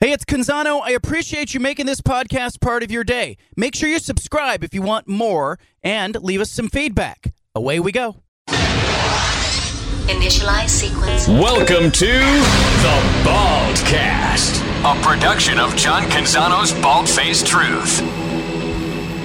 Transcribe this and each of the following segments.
Hey, it's Canzano. I appreciate you making this podcast part of your day. Make sure you subscribe if you want more and leave us some feedback. Away we go. Initialize sequence. Welcome to the Baldcast, a production of John Canzano's Bald Faced Truth.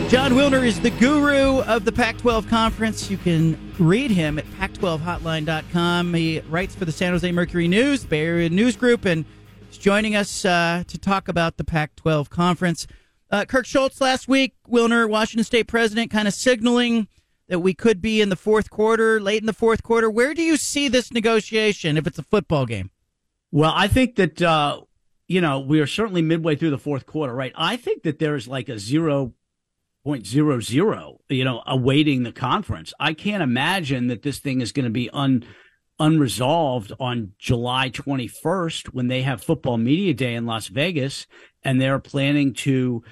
Jon Wilner is the guru of the Pac 12 conference. You can read him at pac12hotline.com. He writes for the San Jose Mercury News, Bay Area News Group, and is joining us uh, to talk about the Pac 12 conference. Uh, Kirk Schulz last week, Wilner, Washington State president, kind of signaling that we could be in the fourth quarter, late in the fourth quarter. Where do you see this negotiation if it's a football game? Well, I think that, uh, you know, we are certainly midway through the fourth quarter, right? I think that there's like a zero point zero zero, you know, awaiting the conference. I can't imagine that this thing is going to be un unresolved on July 21st when they have football media day in Las Vegas and they're planning to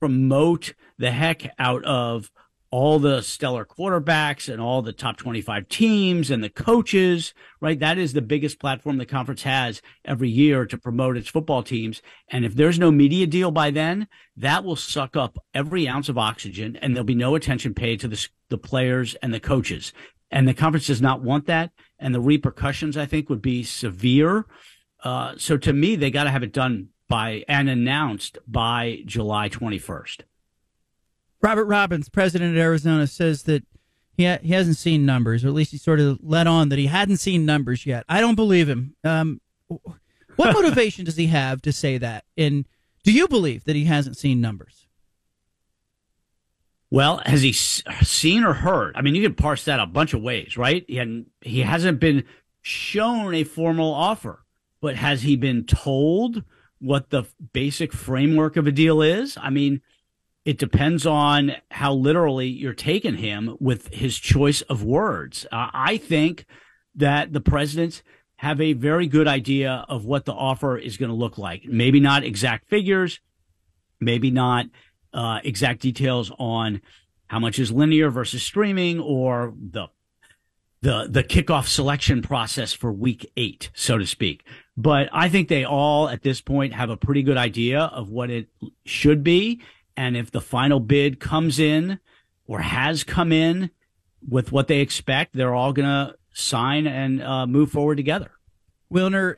promote the heck out of all the stellar quarterbacks and all the top 25 teams and the coaches, right? That is the biggest platform the conference has every year to promote its football teams. And if there's no media deal by then, that will suck up every ounce of oxygen and there'll be no attention paid to the, the players and the coaches. And the conference does not want that. And the repercussions, I think, would be severe. Uh, so to me, they got to have it done by and announced by July 21st. Robert Robbins, president of Arizona, says that he ha- he hasn't seen numbers, or at least he sort of let on that he hadn't seen numbers yet. I don't believe him. Um, what motivation does he have to say that? And do you believe that he hasn't seen numbers? Well, has he seen or heard? I mean, you can parse that a bunch of ways, right? And he hasn't been shown a formal offer, but has he been told what the basic framework of a deal is? I mean, it depends on how literally you're taking him with his choice of words. Uh, I think that the presidents have a very good idea of what the offer is going to look like. Maybe not exact figures, maybe not uh, exact details on how much is linear versus streaming or the the the kickoff selection process for week eight, so to speak. But I think they all at this point have a pretty good idea of what it should be and if the final bid comes in or has come in with what they expect, they're all going to sign and uh, move forward together. Wilner,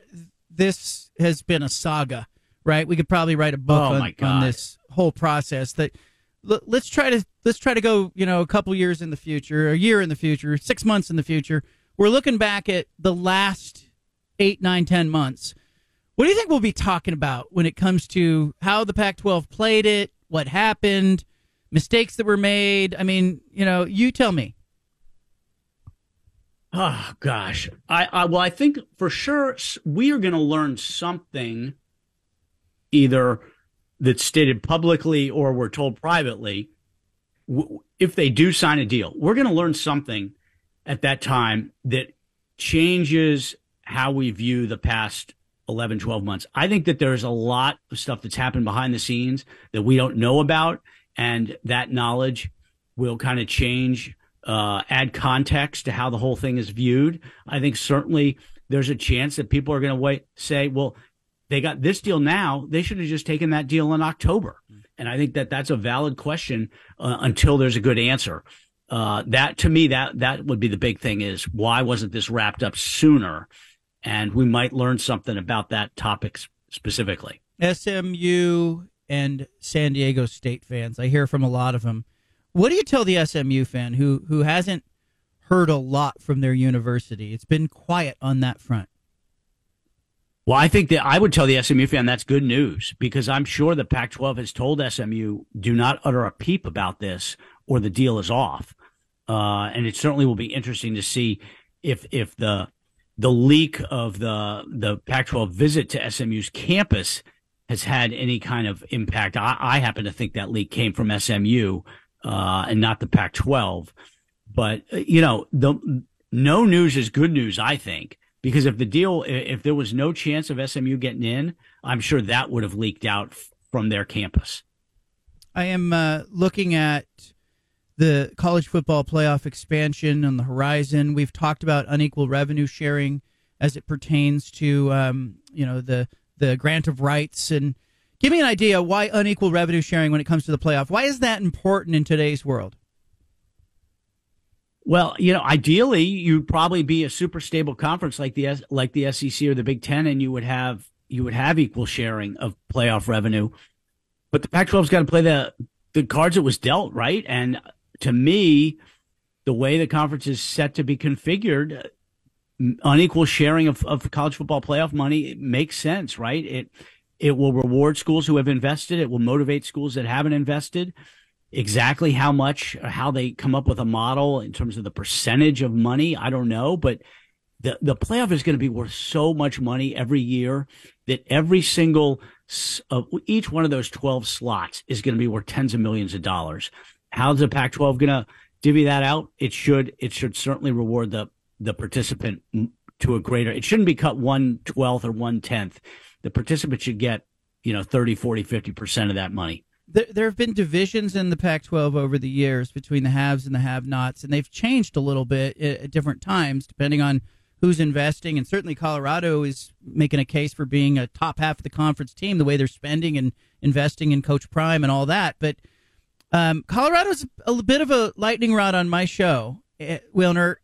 this has been a saga, right? We could probably write a book oh on, on, this whole process. That let's try to let's try to go, you know, a couple years in the future, a year in the future, six months in the future. We're looking back at the last eight, nine, ten months. What do you think we'll be talking about when it comes to how the Pac-12 played it, what happened, mistakes that were made. I mean, you know, you tell me. Oh gosh, I, I well, I think for sure we are going to learn something, either that's stated publicly or we're told privately. If they do sign a deal, we're going to learn something at that time that changes how we view the past 11, 12 months. I think that there's a lot of stuff that's happened behind the scenes that we don't know about. And that knowledge will kind of change, uh, add context to how the whole thing is viewed. I think certainly there's a chance that people are going to wait, say, well, they got this deal now. They should have just taken that deal in October. And I think that that's a valid question uh, until there's a good answer. Uh, that to me, that that would be the big thing is why wasn't this wrapped up sooner? and we might learn something about that topic specifically. SMU and San Diego State fans, I hear from a lot of them. What do you tell the SMU fan who who hasn't heard a lot from their university? It's been quiet on that front. Well, I think that I would tell the SMU fan that's good news because I'm sure the Pac 12 has told SMU do not utter a peep about this or the deal is off. Uh, and it certainly will be interesting to see if if the the leak of the the Pac-12 visit to SMU's campus has had any kind of impact. I, I happen to think that leak came from SMU uh, and not the Pac-12. But uh, you know, the no news is good news. I think because if the deal, if there was no chance of SMU getting in, I'm sure that would have leaked out from their campus. I am uh, looking at the college football playoff expansion on the horizon. We've talked about unequal revenue sharing as it pertains to um, you know the the grant of rights, and give me an idea why unequal revenue sharing when it comes to the playoff. Why is that important in today's world? Well, you know, ideally, you'd probably be a super stable conference like the like the SEC or the Big Ten, and you would have you would have equal sharing of playoff revenue. But the Pac-12's got to play the the cards it was dealt, right? And to me, the way the conference is set to be configured, unequal sharing of, of college football playoff money makes sense, right? It it will reward schools who have invested. It will motivate schools that haven't invested exactly how much how they come up with a model in terms of the percentage of money i don't know but the the playoff is going to be worth so much money every year that every single uh, each one of those 12 slots is going to be worth tens of millions of dollars. How's the pac 12 going to divvy that out? It should it should certainly reward the the participant to a greater it shouldn't be cut one twelfth or one tenth. The participant should get you know 30 40 50 percent of that money there, there have been divisions in the Pac 12 over the years between the haves and the have nots, and they've changed a little bit at, different times depending on who's investing. And certainly Colorado is making a case for being a top half of the conference team, the way they're spending and investing in Coach Prime and all that. But um, Colorado's a bit of a lightning rod on my show. Uh, Wilner,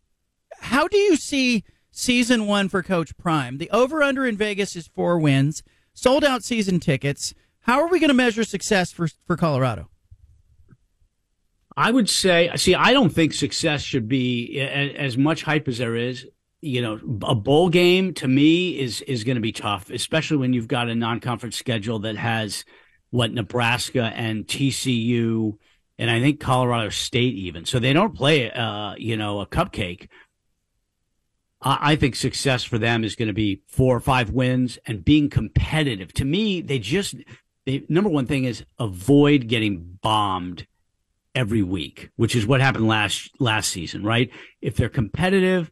how do you see season one for Coach Prime? The over under in Vegas is four wins, sold out season tickets. How are we going to measure success for for Colorado? I would say, see, I don't think success should be as much hype as there is. You know, a bowl game to me is is going to be tough, especially when you've got a non-conference schedule that has what Nebraska and TCU and I think Colorado State even. So they don't play, uh, you know, a cupcake. I, I think success for them is going to be four or five wins and being competitive. To me, they just the number one thing is avoid getting bombed every week, which is what happened last last season, right? If they're competitive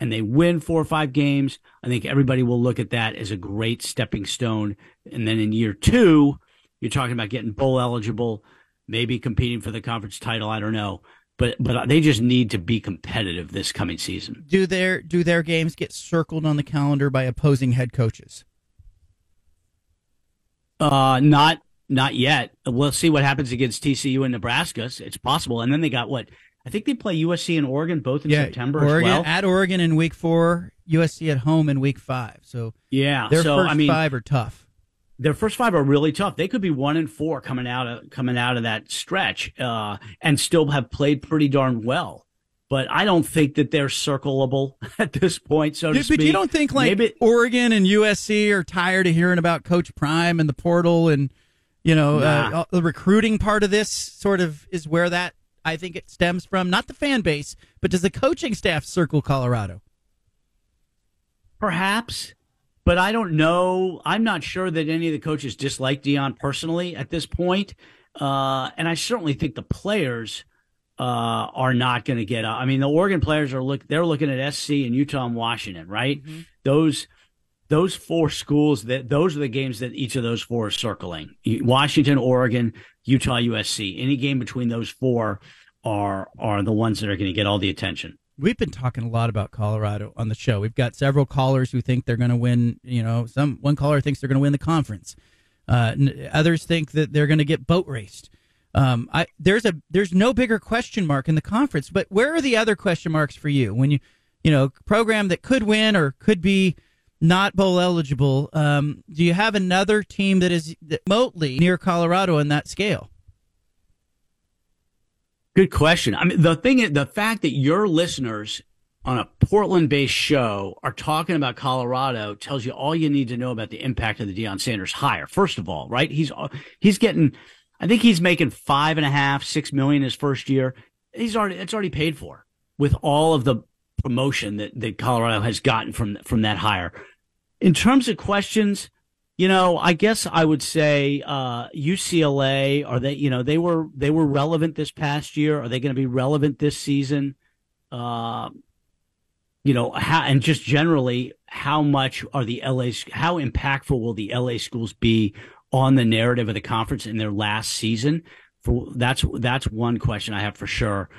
and they win four or five games, I think everybody will look at that as a great stepping stone. And then in year two, you're talking about getting bowl eligible, maybe competing for the conference title. I don't know. But but they just need to be competitive this coming season. Do their do their games get circled on the calendar by opposing head coaches? Uh, not not yet. We'll see what happens against TCU and Nebraska. It's possible. And then they got what? I think they play USC and Oregon both in yeah, September Oregon, well. At Oregon in week four, USC at home in week five. So yeah, their so, first I mean, five are tough. Their first five are really tough. They could be one and four coming out of coming out of that stretch, uh, and still have played pretty darn well but I don't think that they're circleable at this point. So to but speak. you don't think like Maybe, Oregon and USC are tired of hearing about Coach Prime and the portal and you know nah. uh, the recruiting part of this sort of is where that I think it stems from. Not the fan base, but does the coaching staff circle Colorado? Perhaps. But I don't know. I'm not sure that any of the coaches dislike Deion personally at this point. Uh, and I certainly think the players uh, are not going to get up. I mean, the Oregon players are look they're looking at SC and Utah and Washington, right? Mm-hmm. Those those four schools that those are the games that each of those four are circling. Washington, Oregon, Utah, USC. Any game between those four are are the ones that are going to get all the attention. We've been talking a lot about Colorado on the show. We've got several callers who think they're going to win. You know, some one caller thinks they're going to win the conference. Uh, others think that they're going to get boat raced. Um, I there's a there's no bigger question mark in the conference. But where are the other question marks for you when you you know program that could win or could be not bowl eligible? Um, do you have another team that is remotely near Colorado in that scale? Good question. I mean, the thing is, the fact that your listeners on a Portland based show are talking about Colorado tells you all you need to know about the impact of the Deion Sanders hire. First of all, right? He's, he's getting I think he's making five and a half, six million his first year. He's already it's already paid for with all of the promotion that, that Colorado has gotten from from that hire. In terms of questions, you know, I guess I would say uh, UCLA. Are they? You know, they were they were relevant this past year. Are they going to be relevant this season? Uh, you know, how, and just generally, how much are the LA? How impactful will the LA schools be on the narrative of the conference in their last season. For that's that's one question I have for sure.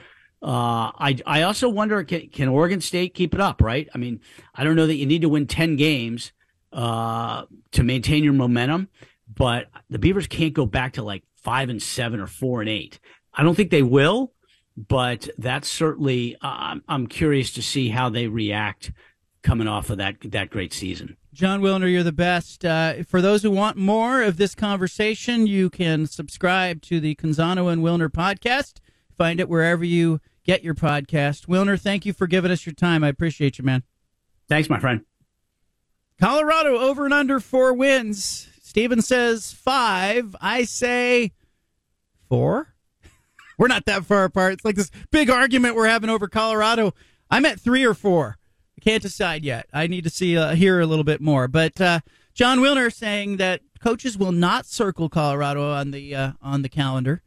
Uh, I I also wonder can, can Oregon State keep it up? Right? I mean, I don't know that you need to win ten games uh, to maintain your momentum. But the Beavers can't go back to like five and seven or four and eight. I don't think they will, but that's certainly. Uh, I'm curious to see how they react coming off of that that great season. Jon Wilner, you're the best. Uh, for those who want more of this conversation, you can subscribe to the Canzano and Wilner podcast. Find it wherever you get your podcast. Wilner, thank you for giving us your time. I appreciate you, man. Thanks, my friend. Colorado over and under four wins. Steven says five. I say four. We're not that far apart. It's like this big argument we're having over Colorado. I'm at three or four. Can't decide yet. I need to see uh, hear a little bit more. But uh, Jon Wilner saying that coaches will not circle Colorado on the uh, on the calendar,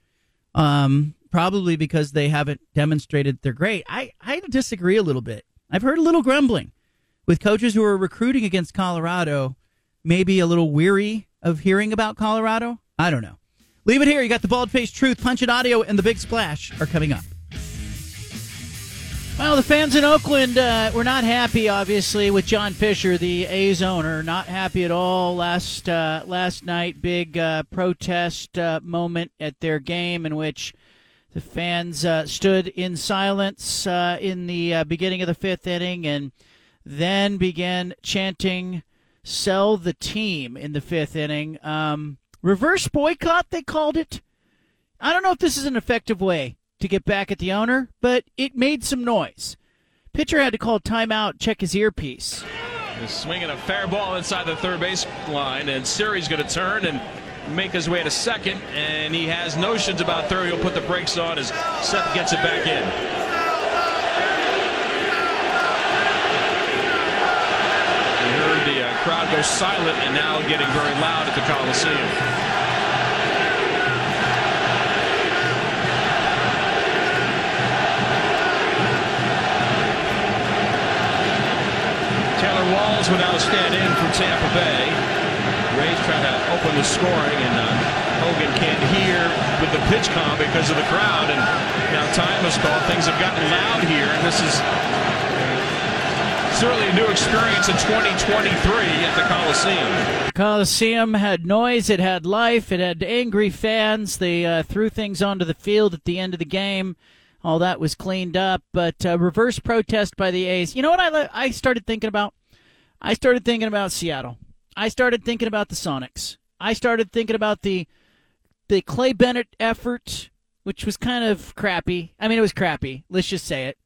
um, probably because they haven't demonstrated they're great. I I disagree a little bit. I've heard a little grumbling with coaches who are recruiting against Colorado, maybe a little weary of hearing about Colorado. I don't know. Leave it here. You got the bald faced truth, punch it audio, and the big splash are coming up. Well, the fans in Oakland uh, were not happy, obviously, with John Fisher, the A's owner. Not happy at all last uh, last night. Big uh, protest uh, moment at their game in which the fans uh, stood in silence uh, in the beginning of the fifth inning and then began chanting "Sell the team" in the fifth inning. Um, reverse boycott, they called it. I don't know if this is an effective way to get back at the owner, but it made some noise. Pitcher had to call timeout, check his earpiece. He's swinging a fair ball inside the third base line, and Siri's going to turn and make his way to second, and he has notions about third. He'll put the brakes on as Seth gets it back in. You heard the uh, crowd go silent and now getting very loud at the Coliseum. Walls would now stand in for Tampa Bay. Rays trying to open the scoring, and uh, Hogan can't hear with the pitch com because of the crowd. And now time has called. Things have gotten loud here, and this is certainly a new experience in 2023 at the Coliseum. Coliseum had noise, it had life, it had angry fans. They uh, threw things onto the field at the end of the game. All that was cleaned up, but uh, reverse protest by the A's. You know what I I started thinking about? I started thinking about Seattle. I started thinking about the Sonics. I started thinking about the the Clay Bennett effort, which was kind of crappy. I mean, it was crappy. Let's just say it.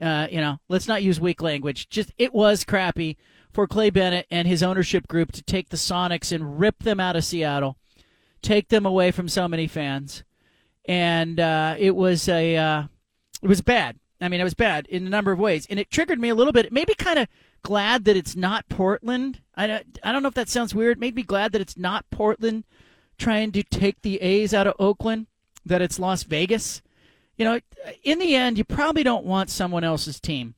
Uh, you know, let's not use weak language. Just it was crappy for Clay Bennett and his ownership group to take the Sonics and rip them out of Seattle, take them away from so many fans, and uh, it was a uh, it was bad. I mean, it was bad in a number of ways, and it triggered me a little bit. Maybe kind of glad that it's not Portland. I, I don't know if that sounds weird. It made me glad that it's not Portland trying to take the A's out of Oakland, that it's Las Vegas. You know, in the end, you probably don't want someone else's team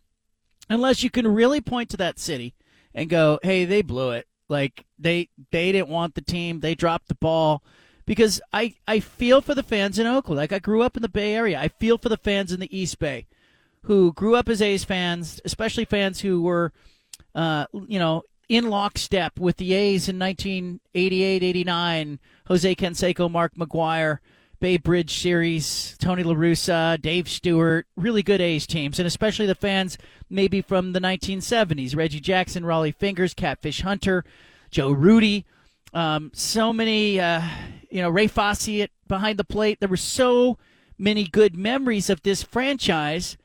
unless you can really point to that city and go, "Hey, they blew it. Like they they didn't want the team. They dropped the ball." Because I I feel for the fans in Oakland. Like I grew up in the Bay Area. I feel for the fans in the East Bay who grew up as A's fans, especially fans who were, uh, you know, in lockstep with the A's in 1988, 89, Jose Canseco, Mark McGwire, Bay Bridge series, Tony La Russa, Dave Stewart, really good A's teams, and especially the fans maybe from the 1970s, Reggie Jackson, Rollie Fingers, Catfish Hunter, Joe Rudi, um, so many, uh, you know, Ray Fosse behind the plate. There were so many good memories of this franchise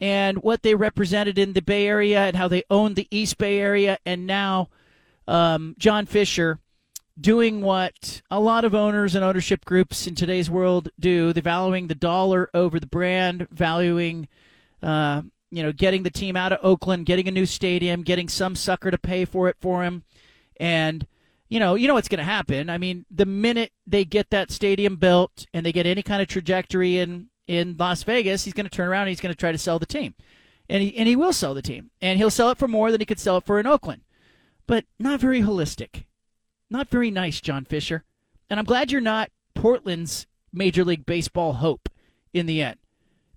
and what they represented in the Bay Area and how they owned the East Bay Area. And now um, John Fisher doing what a lot of owners and ownership groups in today's world do. They're valuing the dollar over the brand, valuing, uh, you know, getting the team out of Oakland, getting a new stadium, getting some sucker to pay for it for him. And, you know, you know what's going to happen. I mean, the minute they get that stadium built and they get any kind of trajectory in in Las Vegas, he's going to turn around and he's going to try to sell the team. And he, and he will sell the team. And he'll sell it for more than he could sell it for in Oakland. But not very holistic. Not very nice, John Fisher. And I'm glad you're not Portland's Major League Baseball hope in the end.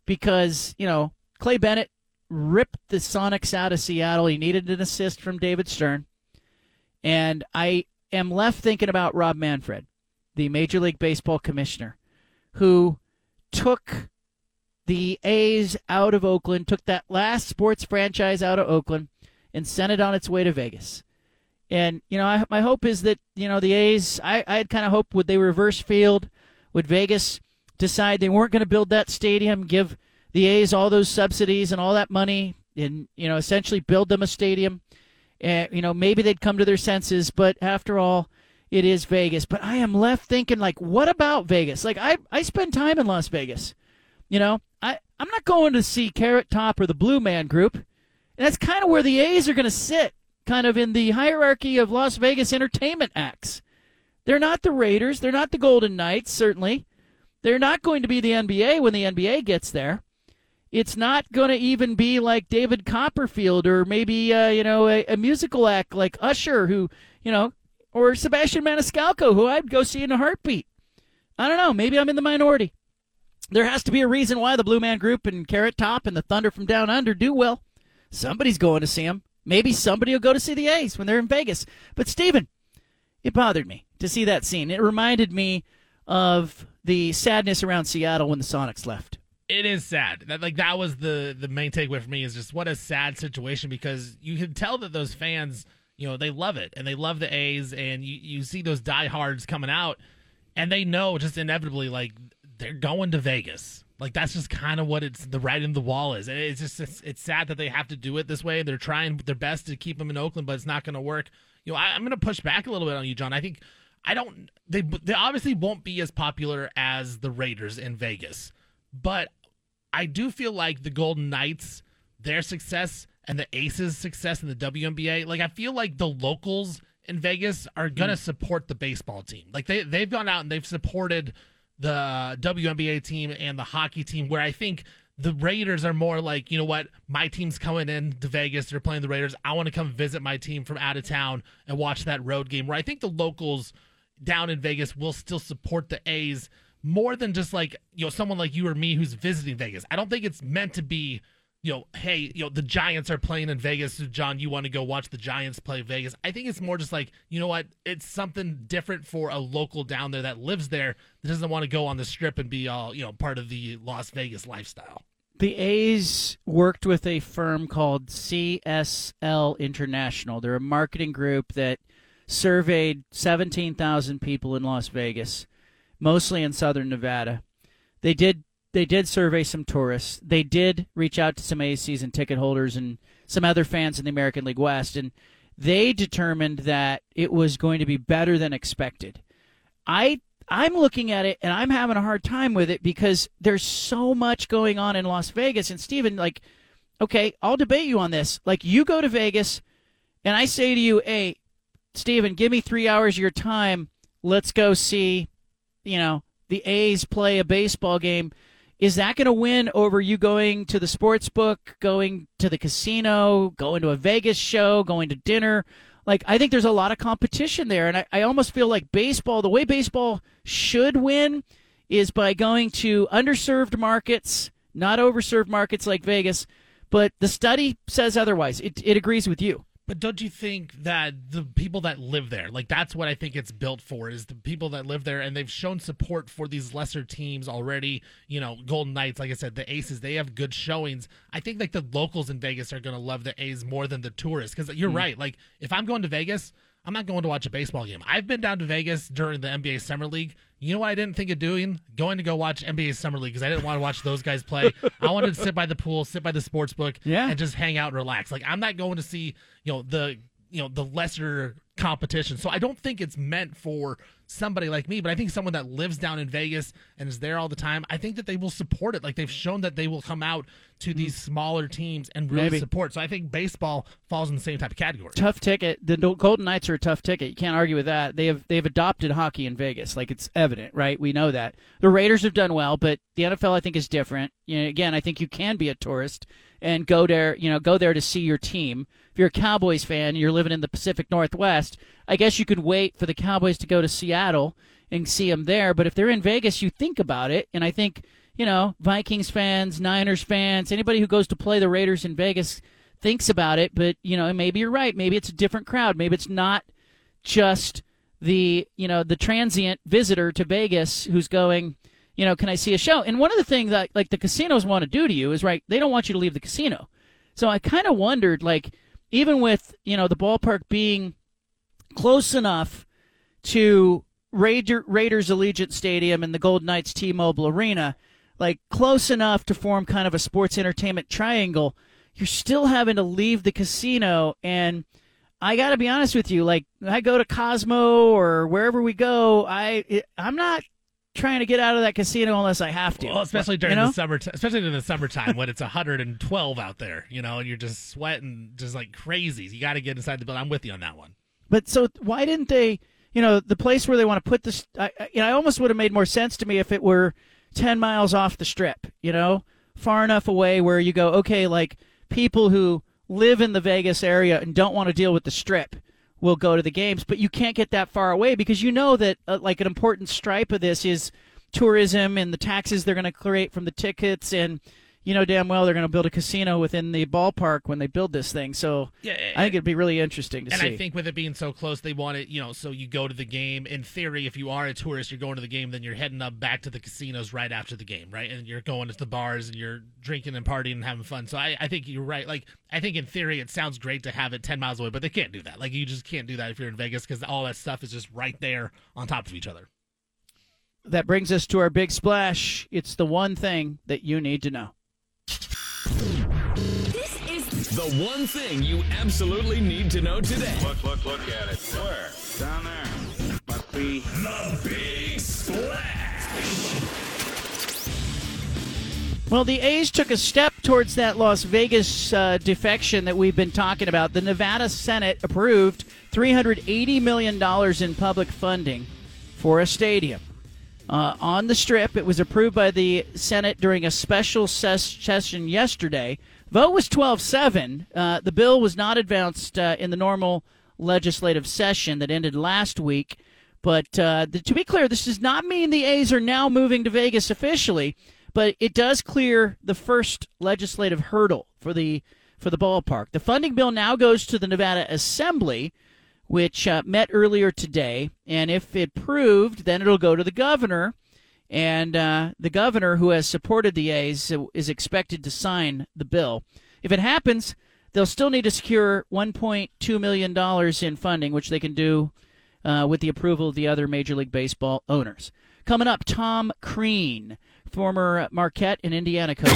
Because, you know, Clay Bennett ripped the Sonics out of Seattle. He needed an assist from David Stern. And I am left thinking about Rob Manfred, the Major League Baseball commissioner, who took the A's out of Oakland, took that last sports franchise out of Oakland, and sent it on its way to Vegas. And you know, I, my hope is that you know the A's. I I had kind of hoped would they reverse field, would Vegas decide they weren't going to build that stadium, give the A's all those subsidies and all that money, and you know essentially build them a stadium. And you know maybe they'd come to their senses, but after all, it is Vegas. But I am left thinking like, what about Vegas? Like I I spend time in Las Vegas. You know, I I'm not going to see Carrot Top or the Blue Man Group. And that's kind of where the A's are going to sit, kind of in the hierarchy of Las Vegas entertainment acts. They're not the Raiders. They're not the Golden Knights, certainly. They're not going to be the NBA when the NBA gets there. It's not going to even be like David Copperfield or maybe, uh, you know, a, a musical act like Usher, who, you know, or Sebastian Maniscalco, who I'd go see in a heartbeat. I don't know. Maybe I'm in the minority. There has to be a reason why the Blue Man Group and Carrot Top and the Thunder from Down Under do well. Somebody's going to see them. Maybe somebody will go to see the A's when they're in Vegas. But, Steven, it bothered me to see that scene. It reminded me of the sadness around Seattle when the Sonics left. It is sad. That like that was the the main takeaway for me is just what a sad situation because you can tell that those fans, you know, they love it and they love the A's and you you see those diehards coming out and they know just inevitably like they're going to Vegas. Like that's just kind of what it's the writing on the wall is. And it's just it's, it's sad that they have to do it this way. They're trying their best to keep them in Oakland, but it's not going to work. You know, I, I'm going to push back a little bit on you, John. I think I don't. They they obviously won't be as popular as the Raiders in Vegas, but I do feel like the Golden Knights, their success and the Aces' success in the WNBA, like I feel like the locals in Vegas are gonna mm. support the baseball team. Like they they've gone out and they've supported the WNBA team and the hockey team, where I think the Raiders are more like, you know what, my team's coming in to Vegas, they're playing the Raiders. I want to come visit my team from out of town and watch that road game. Where I think the locals down in Vegas will still support the A's more than just like, you know, someone like you or me who's visiting Vegas. I don't think it's meant to be you know, hey, you know, the Giants are playing in Vegas. John, you want to go watch the Giants play Vegas? I think it's more just like, you know what? It's something different for a local down there that lives there that doesn't want to go on the strip and be all, you know, part of the Las Vegas lifestyle. The A's worked with a firm called CSL International. They're a marketing group that surveyed 17,000 people in Las Vegas, mostly in southern Nevada. They did they did survey some tourists. They did reach out to some A's season ticket holders and some other fans in the American League West, and they determined that it was going to be better than expected. I I'm looking at it and I'm having a hard time with it because there's so much going on in Las Vegas. And Steven, like, okay, I'll debate you on this. Like, you go to Vegas, and I say to you, hey, Steven, give me three hours of your time. Let's go see, you know, the A's play a baseball game is that going to win over you going to the sports book, going to the casino, going to a Vegas show, going to dinner? Like, I think there's a lot of competition there. And I, I almost feel like baseball, the way baseball should win is by going to underserved markets, not overserved markets like Vegas. But the study says otherwise. It, it agrees with you. But don't you think that the people that live there, like that's what I think it's built for, is the people that live there, and they've shown support for these lesser teams already. You know, Golden Knights, like I said, the Aces, they have good showings. I think like the locals in Vegas are going to love the A's more than the tourists because you're mm. right. Like if I'm going to Vegas, I'm not going to watch a baseball game. I've been down to Vegas during the NBA Summer League. You know what I didn't think of doing? Going to go watch NBA Summer League because I didn't want to watch those guys play. I wanted to sit by the pool, sit by the sports book, yeah. and just hang out and relax. Like I'm not going to see, you know, the you know the lesser competition. So I don't think it's meant for somebody like me, but I think someone that lives down in Vegas and is there all the time, I think that they will support it. Like they've shown that they will come out to mm. these smaller teams and really Maybe. support. So I think baseball falls in the same type of category. Tough ticket. The Golden Knights are a tough ticket. You can't argue with that. They have they've adopted hockey in Vegas. Like it's evident, right? We know that. The Raiders have done well, but the NFL I think is different. You know, again, I think you can be a tourist and go there, you know, go there to see your team. If you're a Cowboys fan, and you're living in the Pacific Northwest, I guess you could wait for the Cowboys to go to Seattle and see them there. But if they're in Vegas, you think about it. And I think, you know, Vikings fans, Niners fans, anybody who goes to play the Raiders in Vegas thinks about it. But, you know, maybe you're right. Maybe it's a different crowd. Maybe it's not just the you know the transient visitor to Vegas who's going, you know, can I see a show? And one of the things that like the casinos want to do to you is right, they don't want you to leave the casino. So I kind of wondered, like, even with you know the ballpark being close enough to Raider, Raiders Allegiant Stadium and the Golden Knights T-Mobile Arena, like close enough to form kind of a sports entertainment triangle, you're still having to leave the casino. And I got to be honest with you like I go to Cosmo or wherever we go, I I'm not trying to get out of that casino unless I have to. Well, especially during you know? the summer, especially during the summertime when it's 112 out there, you know, and you're just sweating just like crazy. You got to get inside the building. I'm with you on that one. But so why didn't they? You know, the place where they want to put this. I, I- you know, I almost would have made more sense to me if it were ten miles off the strip. You know, far enough away where you go, okay, like people who live in the Vegas area and don't want to deal with the strip will go to the games. But you can't get that far away because you know that uh, like an important stripe of this is tourism and the taxes they're going to create from the tickets and. You know damn well they're going to build a casino within the ballpark when they build this thing. So Yeah, I think it'd be really interesting to and see. And I think with it being so close, they want it, you know, so you go to the game. In theory, if you are a tourist, you're going to the game, then you're heading up back to the casinos right after the game, right? And you're going to the bars and you're drinking and partying and having fun. So I, I think you're right. Like, I think in theory, it sounds great to have it 10 miles away, but they can't do that. Like, you just can't do that if you're in Vegas because all that stuff is just right there on top of each other. that brings us to our big splash. It's the one thing that you need to know. This is the one thing you absolutely need to know today. Look, look, look at it. Where? Down there. Must be. The Big Splash. Well, the A's took a step towards that Las Vegas uh, defection that we've been talking about. The Nevada Senate approved $380 million in public funding for a stadium. Uh, on the strip, it was approved by the Senate during a special ses- session yesterday. Vote was 12 7. Uh, the bill was not advanced uh, in the normal legislative session that ended last week. But uh, th- to be clear, this does not mean the A's are now moving to Vegas officially, but it does clear the first legislative hurdle for the for the ballpark. The funding bill now goes to the Nevada Assembly, which uh, met earlier today, and if it proved, then it'll go to the governor, and uh, the governor, who has supported the A's, is expected to sign the bill. If it happens, they'll still need to secure 1.2 million dollars in funding, which they can do uh, with the approval of the other Major League Baseball owners. Coming up, Tom Crean, former Marquette and Indiana coach.